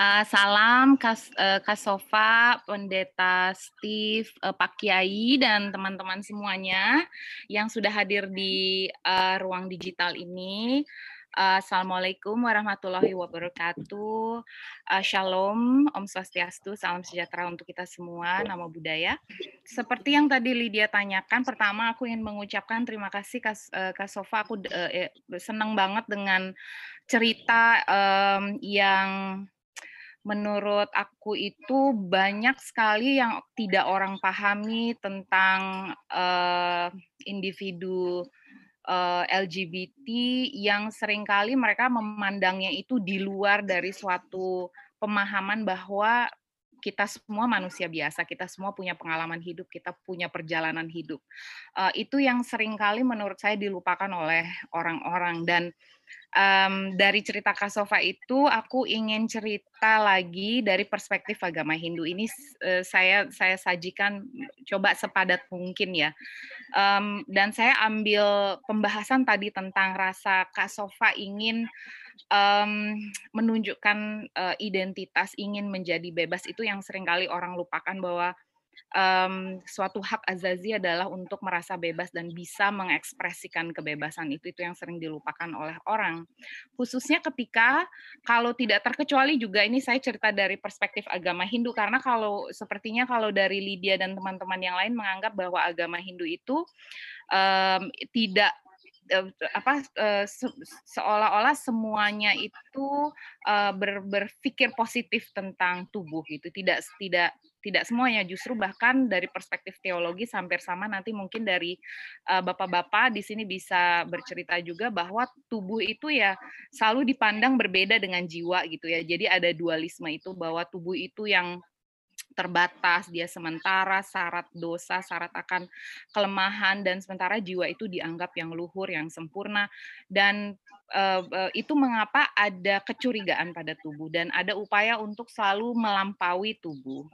Uh, salam Kas, uh, Kasofa, Pendeta Steve, uh, Pak Kiai, dan teman-teman semuanya yang sudah hadir di uh, ruang digital ini. Uh, Assalamualaikum warahmatullahi wabarakatuh. Uh, shalom, Om Swastiastu, salam sejahtera untuk kita semua, nama budaya. Seperti yang tadi Lydia tanyakan, pertama aku ingin mengucapkan terima kasih Kas, uh, Kasofa. Aku uh, senang banget dengan cerita um, yang menurut aku itu banyak sekali yang tidak orang pahami tentang uh, individu uh, LGBT yang sering kali mereka memandangnya itu di luar dari suatu pemahaman bahwa kita semua manusia biasa, kita semua punya pengalaman hidup, kita punya perjalanan hidup. Uh, itu yang sering kali menurut saya dilupakan oleh orang-orang dan um, dari cerita Kasova itu aku ingin cerita lagi dari perspektif agama Hindu ini uh, saya saya sajikan coba sepadat mungkin ya. Um, dan saya ambil pembahasan tadi tentang rasa Kasova ingin um, menunjukkan uh, identitas ingin menjadi bebas itu yang sering kali orang lupakan bahwa um, suatu hak azazi adalah untuk merasa bebas dan bisa mengekspresikan kebebasan itu itu yang sering dilupakan oleh orang. Khususnya ketika kalau tidak terkecuali juga ini saya cerita dari perspektif agama Hindu karena kalau sepertinya kalau dari Lydia dan teman-teman yang lain menganggap bahwa agama Hindu itu um, tidak apa se seolah-olah semuanya itu ber, berpikir positif tentang tubuh gitu tidak tidak tidak semuanya justru bahkan dari perspektif teologi hampir sama nanti mungkin dari bapak-bapak di sini bisa bercerita juga bahwa tubuh itu ya selalu dipandang berbeda dengan jiwa gitu ya jadi ada dualisme itu bahwa tubuh itu yang terbatas, dia sementara, syarat dosa, syarat akan kelemahan, dan sementara jiwa itu dianggap yang luhur, yang sempurna, dan itu mengapa ada kecurigaan pada tubuh dan ada upaya untuk selalu melampaui tubuh.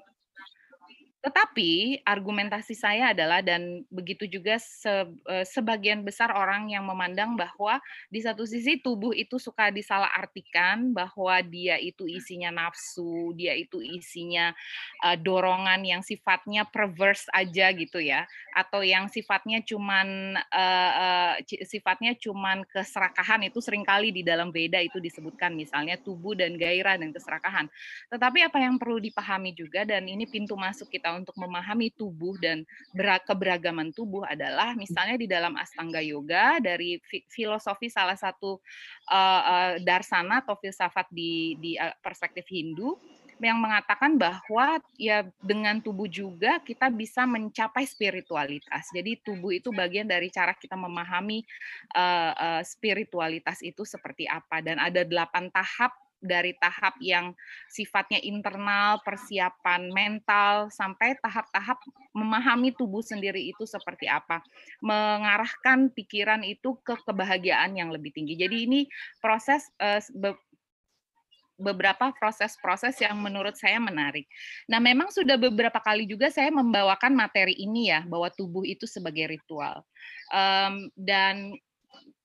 Tetapi argumentasi saya adalah dan begitu juga se, sebagian besar orang yang memandang bahwa di satu sisi tubuh itu suka disalahartikan bahwa dia itu isinya nafsu, dia itu isinya uh, dorongan yang sifatnya perverse aja gitu ya, atau yang sifatnya cuman uh, uh, sifatnya cuman keserakahan itu sering kali di dalam beda itu disebutkan misalnya tubuh dan gairah dan keserakahan. Tetapi apa yang perlu dipahami juga dan ini pintu masuk kita untuk memahami tubuh dan keberagaman tubuh adalah misalnya di dalam Astanga Yoga dari filosofi salah satu uh, uh, darsana atau filsafat di di perspektif Hindu yang mengatakan bahwa ya dengan tubuh juga kita bisa mencapai spiritualitas. Jadi tubuh itu bagian dari cara kita memahami uh, uh, spiritualitas itu seperti apa dan ada delapan tahap dari tahap yang sifatnya internal, persiapan mental, sampai tahap-tahap memahami tubuh sendiri itu seperti apa, mengarahkan pikiran itu ke kebahagiaan yang lebih tinggi. Jadi ini proses uh, beberapa proses-proses yang menurut saya menarik. Nah, memang sudah beberapa kali juga saya membawakan materi ini ya, bahwa tubuh itu sebagai ritual. Dan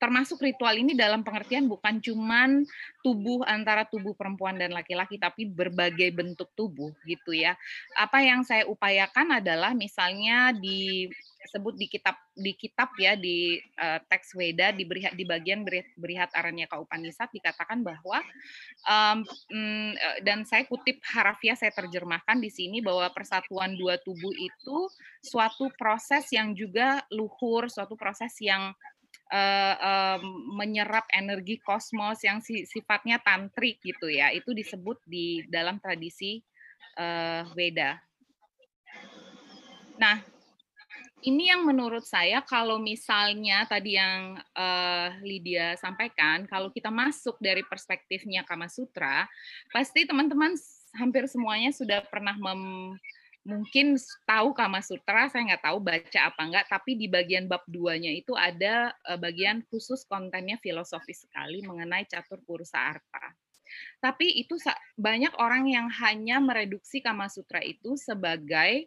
termasuk ritual ini dalam pengertian bukan cuman tubuh antara tubuh perempuan dan laki-laki tapi berbagai bentuk tubuh gitu ya. Apa yang saya upayakan adalah misalnya di sebut di kitab di kitab ya di uh, teks Weda di berihat di bagian berihat Aranyaka Upanisad dikatakan bahwa um, dan saya kutip harafiah saya terjemahkan di sini bahwa persatuan dua tubuh itu suatu proses yang juga luhur, suatu proses yang uh, uh, menyerap energi kosmos yang si, sifatnya tantrik gitu ya. Itu disebut di dalam tradisi uh, Weda. Nah, ini yang menurut saya kalau misalnya tadi yang uh, Lydia sampaikan, kalau kita masuk dari perspektifnya Kama Sutra, pasti teman-teman hampir semuanya sudah pernah mem mungkin tahu Kama Sutra, saya nggak tahu baca apa enggak, tapi di bagian bab duanya itu ada uh, bagian khusus kontennya filosofis sekali mengenai catur purusa arta. Tapi itu banyak orang yang hanya mereduksi Kama Sutra itu sebagai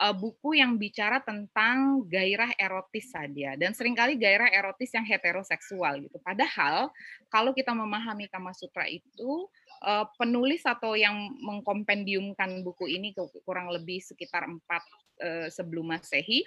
uh, buku yang bicara tentang gairah erotis saja dan sering kali gairah erotis yang heteroseksual gitu. Padahal kalau kita memahami Kama Sutra itu uh, penulis atau yang mengkompendiumkan buku ini kurang lebih sekitar empat uh, sebelum Masehi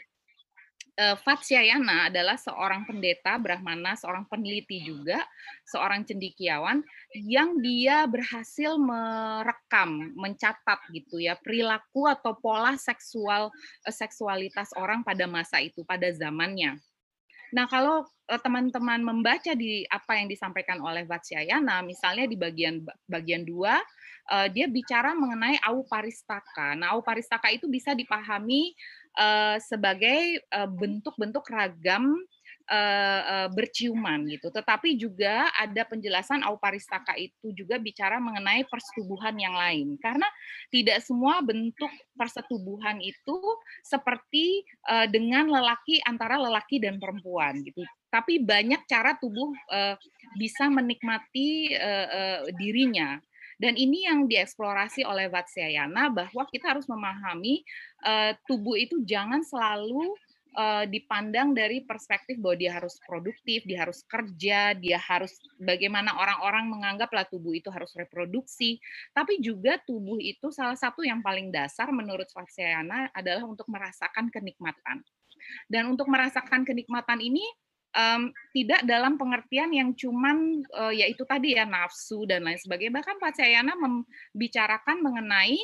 uh, Vatsyayana adalah seorang pendeta Brahmana, seorang peneliti juga, seorang cendikiawan yang dia berhasil merekam, mencatat gitu ya perilaku atau pola seksual seksualitas orang pada masa itu, pada zamannya. Nah, kalau uh, teman-teman membaca di apa yang disampaikan oleh Vatsyayana, misalnya di bagian bagian dua, uh, dia bicara mengenai auparistaka. Nah, auparistaka itu bisa dipahami uh, sebagai bentuk-bentuk uh, ragam uh, uh, berciuman gitu. Tetapi juga ada penjelasan auparistaka itu juga bicara mengenai persetubuhan yang lain. Karena tidak semua bentuk persetubuhan itu seperti uh, dengan lelaki antara lelaki dan perempuan gitu. Tapi banyak cara tubuh uh, bisa menikmati uh, uh, dirinya dan ini yang dieksplorasi oleh Vatsyayana bahwa kita harus memahami uh, tubuh itu jangan selalu uh, dipandang dari perspektif bahwa dia harus produktif, dia harus kerja, dia harus bagaimana orang-orang menganggaplah tubuh itu harus reproduksi, tapi juga tubuh itu salah satu yang paling dasar menurut Vatsyayana adalah untuk merasakan kenikmatan. Dan untuk merasakan kenikmatan ini um, tidak dalam pengertian yang cuman uh, yaitu tadi ya nafsu dan lain sebagainya. Bahkan Pak membicarakan mengenai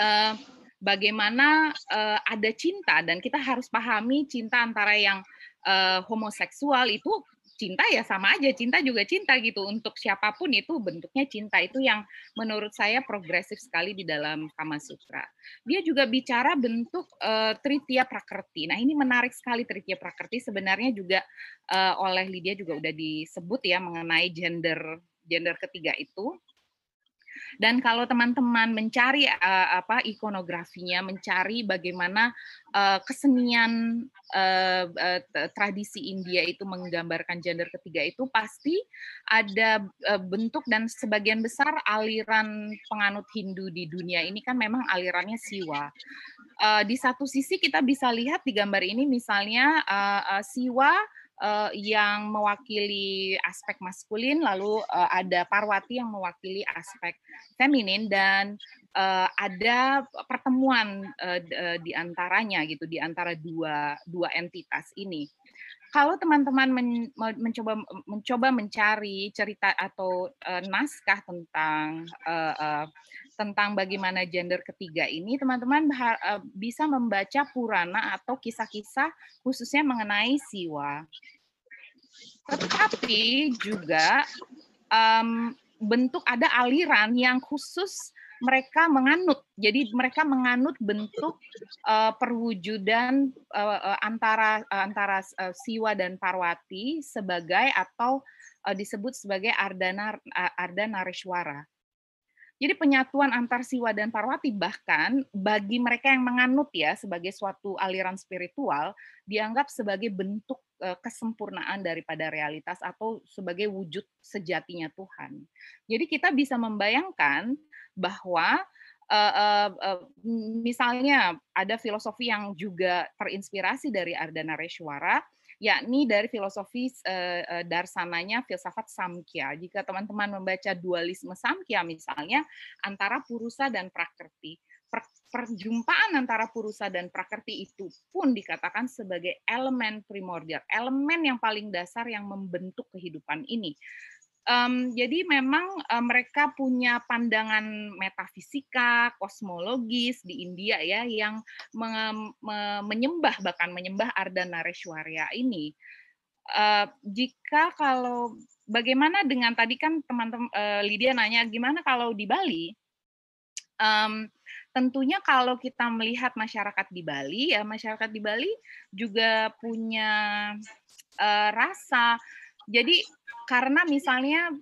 uh, bagaimana uh, ada cinta dan kita harus pahami cinta antara yang uh, homoseksual itu cinta ya sama aja cinta juga cinta gitu untuk siapa pun itu bentuknya cinta itu yang menurut saya progresif sekali di dalam Kama Sutra. Dia juga bicara bentuk uh, Tritya Prakerti. Nah ini menarik sekali Tritya Prakerti sebenarnya juga uh, oleh Lydia juga udah disebut ya mengenai gender gender ketiga itu dan kalau teman-teman mencari uh, apa ikonografinya, mencari bagaimana uh, kesenian uh, uh, tradisi India itu menggambarkan gender ketiga itu pasti ada uh, bentuk dan sebagian besar aliran penganut Hindu di dunia ini kan memang alirannya siwa. Uh, di satu sisi kita bisa lihat di gambar ini misalnya uh, uh, siwa uh, yang mewakili aspek maskulin, lalu uh, ada Parwati yang mewakili aspek feminin dan uh, ada pertemuan uh, di antaranya gitu di antara dua dua entitas ini. Kalau teman-teman men, mencoba mencoba mencari cerita atau uh, naskah tentang uh, uh, tentang bagaimana gender ketiga ini, teman-teman bisa membaca Purana atau kisah-kisah khususnya mengenai Siwa. Tetapi juga um, bentuk ada aliran yang khusus mereka menganut. Jadi mereka menganut bentuk uh, perwujudan uh, antara uh, antara uh, Siwa dan Parwati sebagai atau uh, disebut sebagai Ardana Ardanarishwara. Jadi penyatuan antar Siwa dan Parwati bahkan bagi mereka yang menganut ya sebagai suatu aliran spiritual dianggap sebagai bentuk e, kesempurnaan daripada realitas atau sebagai wujud sejatinya Tuhan. Jadi kita bisa membayangkan bahwa uh, uh, misalnya ada filosofi yang juga terinspirasi dari Ardana Reshwara yakni dari filosofi uh, darsananya filsafat Samkhya. Jika teman-teman membaca dualisme Samkhya misalnya antara Purusa dan Prakrti, per, perjumpaan antara Purusa dan Prakrti itu pun dikatakan sebagai elemen primordial, elemen yang paling dasar yang membentuk kehidupan ini. Um, jadi memang um, mereka punya pandangan metafisika, kosmologis di India ya yang me me menyembah bahkan menyembah Ardhanareshwarya ini. Uh, jika kalau bagaimana dengan tadi kan teman-teman uh, Lydia nanya gimana kalau di Bali? Um, tentunya kalau kita melihat masyarakat di Bali ya masyarakat di Bali juga punya uh, rasa jadi karena misalnya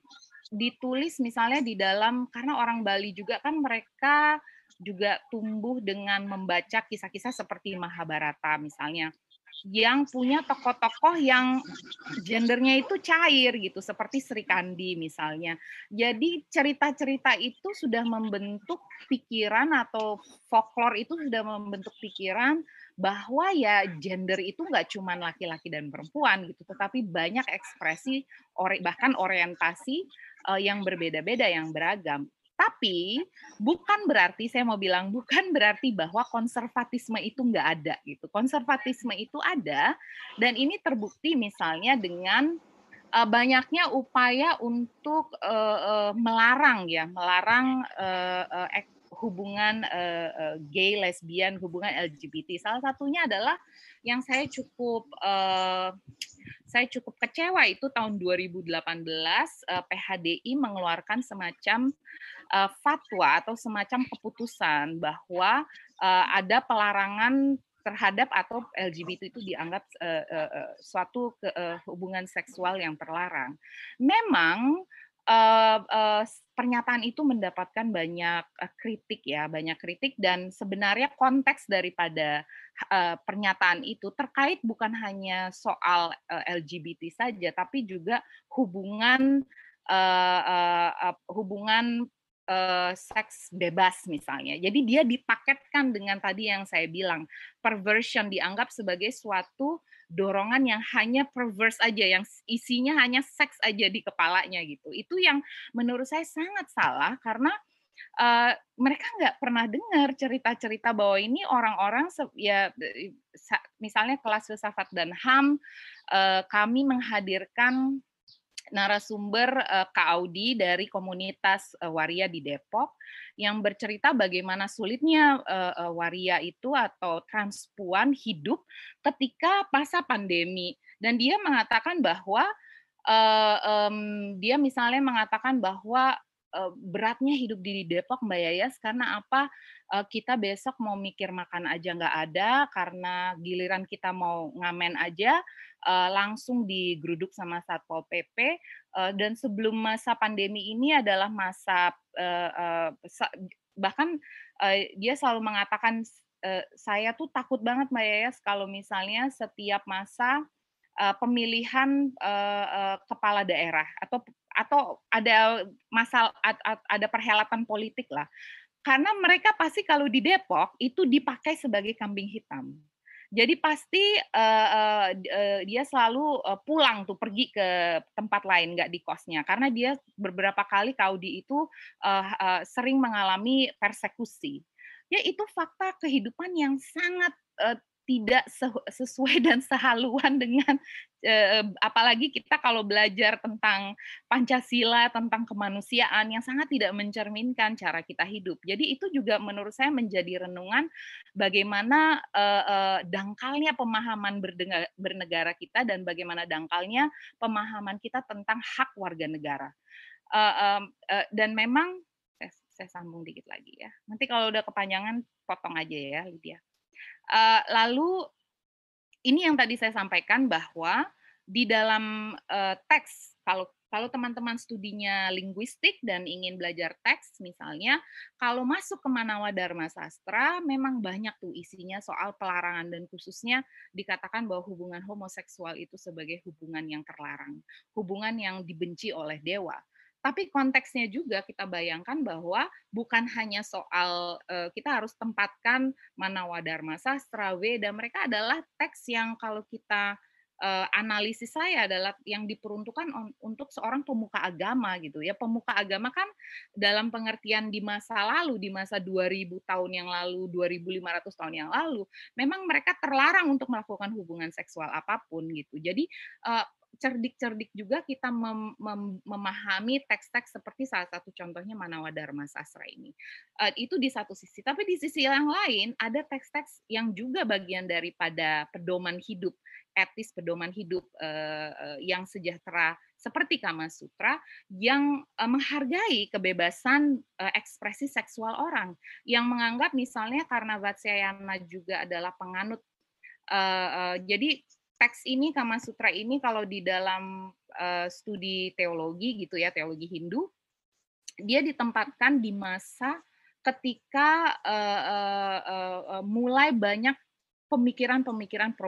ditulis misalnya di dalam karena orang Bali juga kan mereka juga tumbuh dengan membaca kisah-kisah seperti Mahabharata misalnya. yang punya tokoh-tokoh yang gendernya itu cair gitu, seperti Sri Kandi misalnya. Jadi cerita-cerita itu sudah membentuk pikiran atau folklore itu sudah membentuk pikiran bahwa ya gender itu nggak cuma laki-laki dan perempuan gitu, tetapi banyak ekspresi bahkan orientasi uh, yang berbeda-beda yang beragam. Tapi bukan berarti saya mau bilang bukan berarti bahwa konservatisme itu nggak ada gitu. Konservatisme itu ada dan ini terbukti misalnya dengan uh, banyaknya upaya untuk uh, uh, melarang ya, melarang uh, uh, hubungan uh, uh, gay, lesbian, hubungan LGBT. Salah satunya adalah yang saya cukup uh, saya cukup kecewa itu tahun 2018 uh, PHDI mengeluarkan semacam uh, fatwa atau semacam keputusan bahwa uh, ada pelarangan terhadap atau LGBT itu dianggap uh, uh, suatu ke, uh, hubungan seksual yang terlarang. Memang uh, pernyataan itu mendapatkan banyak uh, kritik ya, banyak kritik dan sebenarnya konteks daripada uh, pernyataan itu terkait bukan hanya soal uh, LGBT saja, tapi juga hubungan uh, uh, hubungan seks bebas misalnya. Jadi dia dipaketkan dengan tadi yang saya bilang, perversion dianggap sebagai suatu dorongan yang hanya perverse aja, yang isinya hanya seks aja di kepalanya gitu. Itu yang menurut saya sangat salah karena uh, mereka nggak pernah dengar cerita-cerita bahwa ini orang-orang ya misalnya kelas filsafat dan ham uh, kami menghadirkan narasumber uh, Kak Audi dari komunitas uh, Waria di Depok yang bercerita bagaimana sulitnya uh, uh, Waria itu atau transpuan hidup ketika masa pandemi. Dan dia mengatakan bahwa uh, um, dia misalnya mengatakan bahwa beratnya hidup di Depok Mbak Yayas karena apa? Kita besok mau mikir makan aja nggak ada karena giliran kita mau ngamen aja langsung digeruduk sama satpol pp dan sebelum masa pandemi ini adalah masa bahkan dia selalu mengatakan saya tuh takut banget Mbak Yayas kalau misalnya setiap masa pemilihan kepala daerah atau atau ada masalah ada perhelatan politik lah. Karena mereka pasti kalau di Depok itu dipakai sebagai kambing hitam. Jadi pasti uh, uh, dia selalu pulang tuh pergi ke tempat lain nggak di kosnya karena dia beberapa kali Kaudi itu uh, uh, sering mengalami persekusi. Ya itu fakta kehidupan yang sangat uh, tidak sesuai dan sehaluan dengan eh, apalagi kita kalau belajar tentang Pancasila, tentang kemanusiaan yang sangat tidak mencerminkan cara kita hidup. Jadi itu juga menurut saya menjadi renungan bagaimana eh, eh, dangkalnya pemahaman bernegara kita dan bagaimana dangkalnya pemahaman kita tentang hak warga negara. dan memang saya sambung dikit lagi ya. Nanti kalau udah kepanjangan potong aja ya Lydia. Uh, lalu ini yang tadi saya sampaikan bahwa di dalam uh, teks kalau kalau teman-teman studinya linguistik dan ingin belajar teks misalnya, kalau masuk ke Manawa Dharma Sastra memang banyak tuh isinya soal pelarangan dan khususnya dikatakan bahwa hubungan homoseksual itu sebagai hubungan yang terlarang, hubungan yang dibenci oleh dewa. Tapi konteksnya juga kita bayangkan bahwa bukan hanya soal kita harus tempatkan Manawa Dharma Sastra, Weda, mereka adalah teks yang kalau kita analisis saya adalah yang diperuntukkan untuk seorang pemuka agama gitu ya. Pemuka agama kan dalam pengertian di masa lalu, di masa 2000 tahun yang lalu, 2500 tahun yang lalu, memang mereka terlarang untuk melakukan hubungan seksual apa pun gitu. Jadi uh, cerdik-cerdik juga kita mem mem memahami teks-teks seperti salah satu contohnya Manawa Dharma Sastra ini. Uh, itu di satu sisi. Tapi di sisi yang lain ada teks-teks yang juga bagian daripada pedoman hidup, etis pedoman hidup uh, yang sejahtera seperti Kama Sutra yang uh, menghargai kebebasan uh, ekspresi seksual orang, yang menganggap misalnya karena Vatsyayana juga adalah penganut uh, uh, jadi teks ini Kama Sutra ini kalau di dalam uh, studi teologi gitu ya teologi Hindu dia ditempatkan di masa ketika uh, uh, uh, mulai banyak pemikiran-pemikiran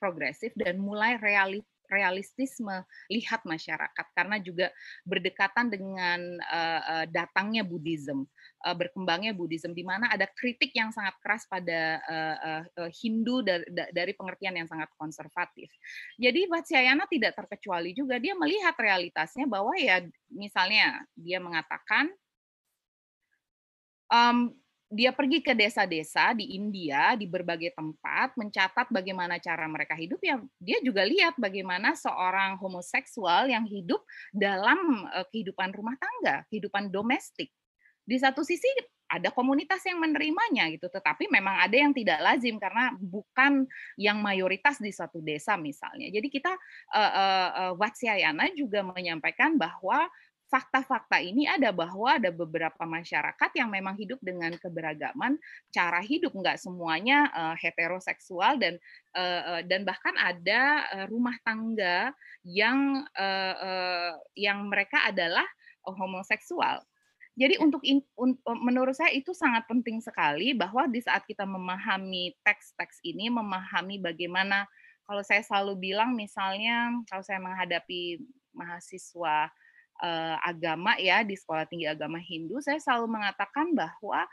progresif dan mulai realis realistis melihat masyarakat. Karena juga berdekatan dengan uh, datangnya Buddhism, uh, berkembangnya Buddhism di mana ada kritik yang sangat keras pada uh, uh, Hindu dari, dari pengertian yang sangat konservatif. Jadi Vatsyayana tidak terkecuali juga dia melihat realitasnya bahwa ya misalnya dia mengatakan um, dia pergi ke desa-desa di India di berbagai tempat mencatat bagaimana cara mereka hidup ya dia juga lihat bagaimana seorang homoseksual yang hidup dalam kehidupan rumah tangga, kehidupan domestik. Di satu sisi ada komunitas yang menerimanya gitu, tetapi memang ada yang tidak lazim karena bukan yang mayoritas di suatu desa misalnya. Jadi kita uh, uh, uh, Watsyayana juga menyampaikan bahwa fakta-fakta ini ada bahwa ada beberapa masyarakat yang memang hidup dengan keberagaman cara hidup nggak semuanya uh, heteroseksual dan uh, dan bahkan ada uh, rumah tangga yang uh, uh, yang mereka adalah homoseksual. Jadi untuk in, un, menurut saya itu sangat penting sekali bahwa di saat kita memahami teks-teks ini memahami bagaimana kalau saya selalu bilang misalnya kalau saya menghadapi mahasiswa uh, agama ya di sekolah tinggi agama Hindu, saya selalu mengatakan bahwa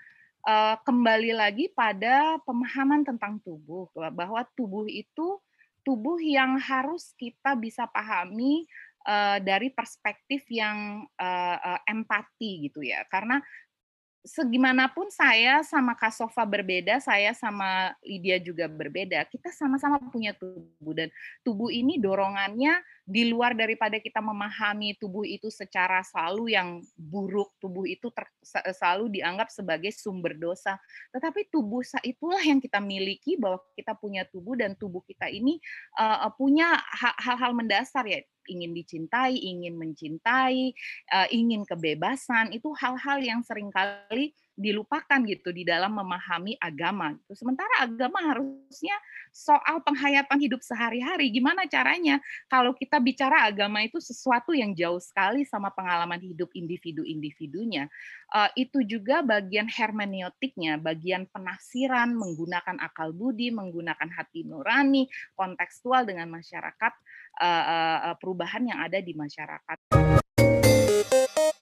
uh, kembali lagi pada pemahaman tentang tubuh bahwa tubuh itu tubuh yang harus kita bisa pahami uh, dari perspektif yang uh, uh, empati gitu ya karena segimanapun saya sama Kasofa berbeda, saya sama Lydia juga berbeda. Kita sama-sama punya tubuh dan tubuh ini dorongannya di luar daripada kita memahami tubuh itu secara selalu yang buruk, tubuh itu ter, selalu dianggap sebagai sumber dosa. Tetapi tubuh itulah yang kita miliki bahwa kita punya tubuh dan tubuh kita ini uh, punya hal-hal mendasar ya ingin dicintai, ingin mencintai, uh, ingin kebebasan, itu hal-hal yang sering kali dilupakan gitu di dalam memahami agama. Gitu. Sementara agama harusnya soal penghayatan hidup sehari-hari. Gimana caranya kalau kita bicara agama itu sesuatu yang jauh sekali sama pengalaman hidup individu-individunya. Uh, itu juga bagian hermeneutiknya, bagian penafsiran menggunakan akal budi, menggunakan hati nurani, kontekstual dengan masyarakat uh, uh, perubahan yang ada di masyarakat.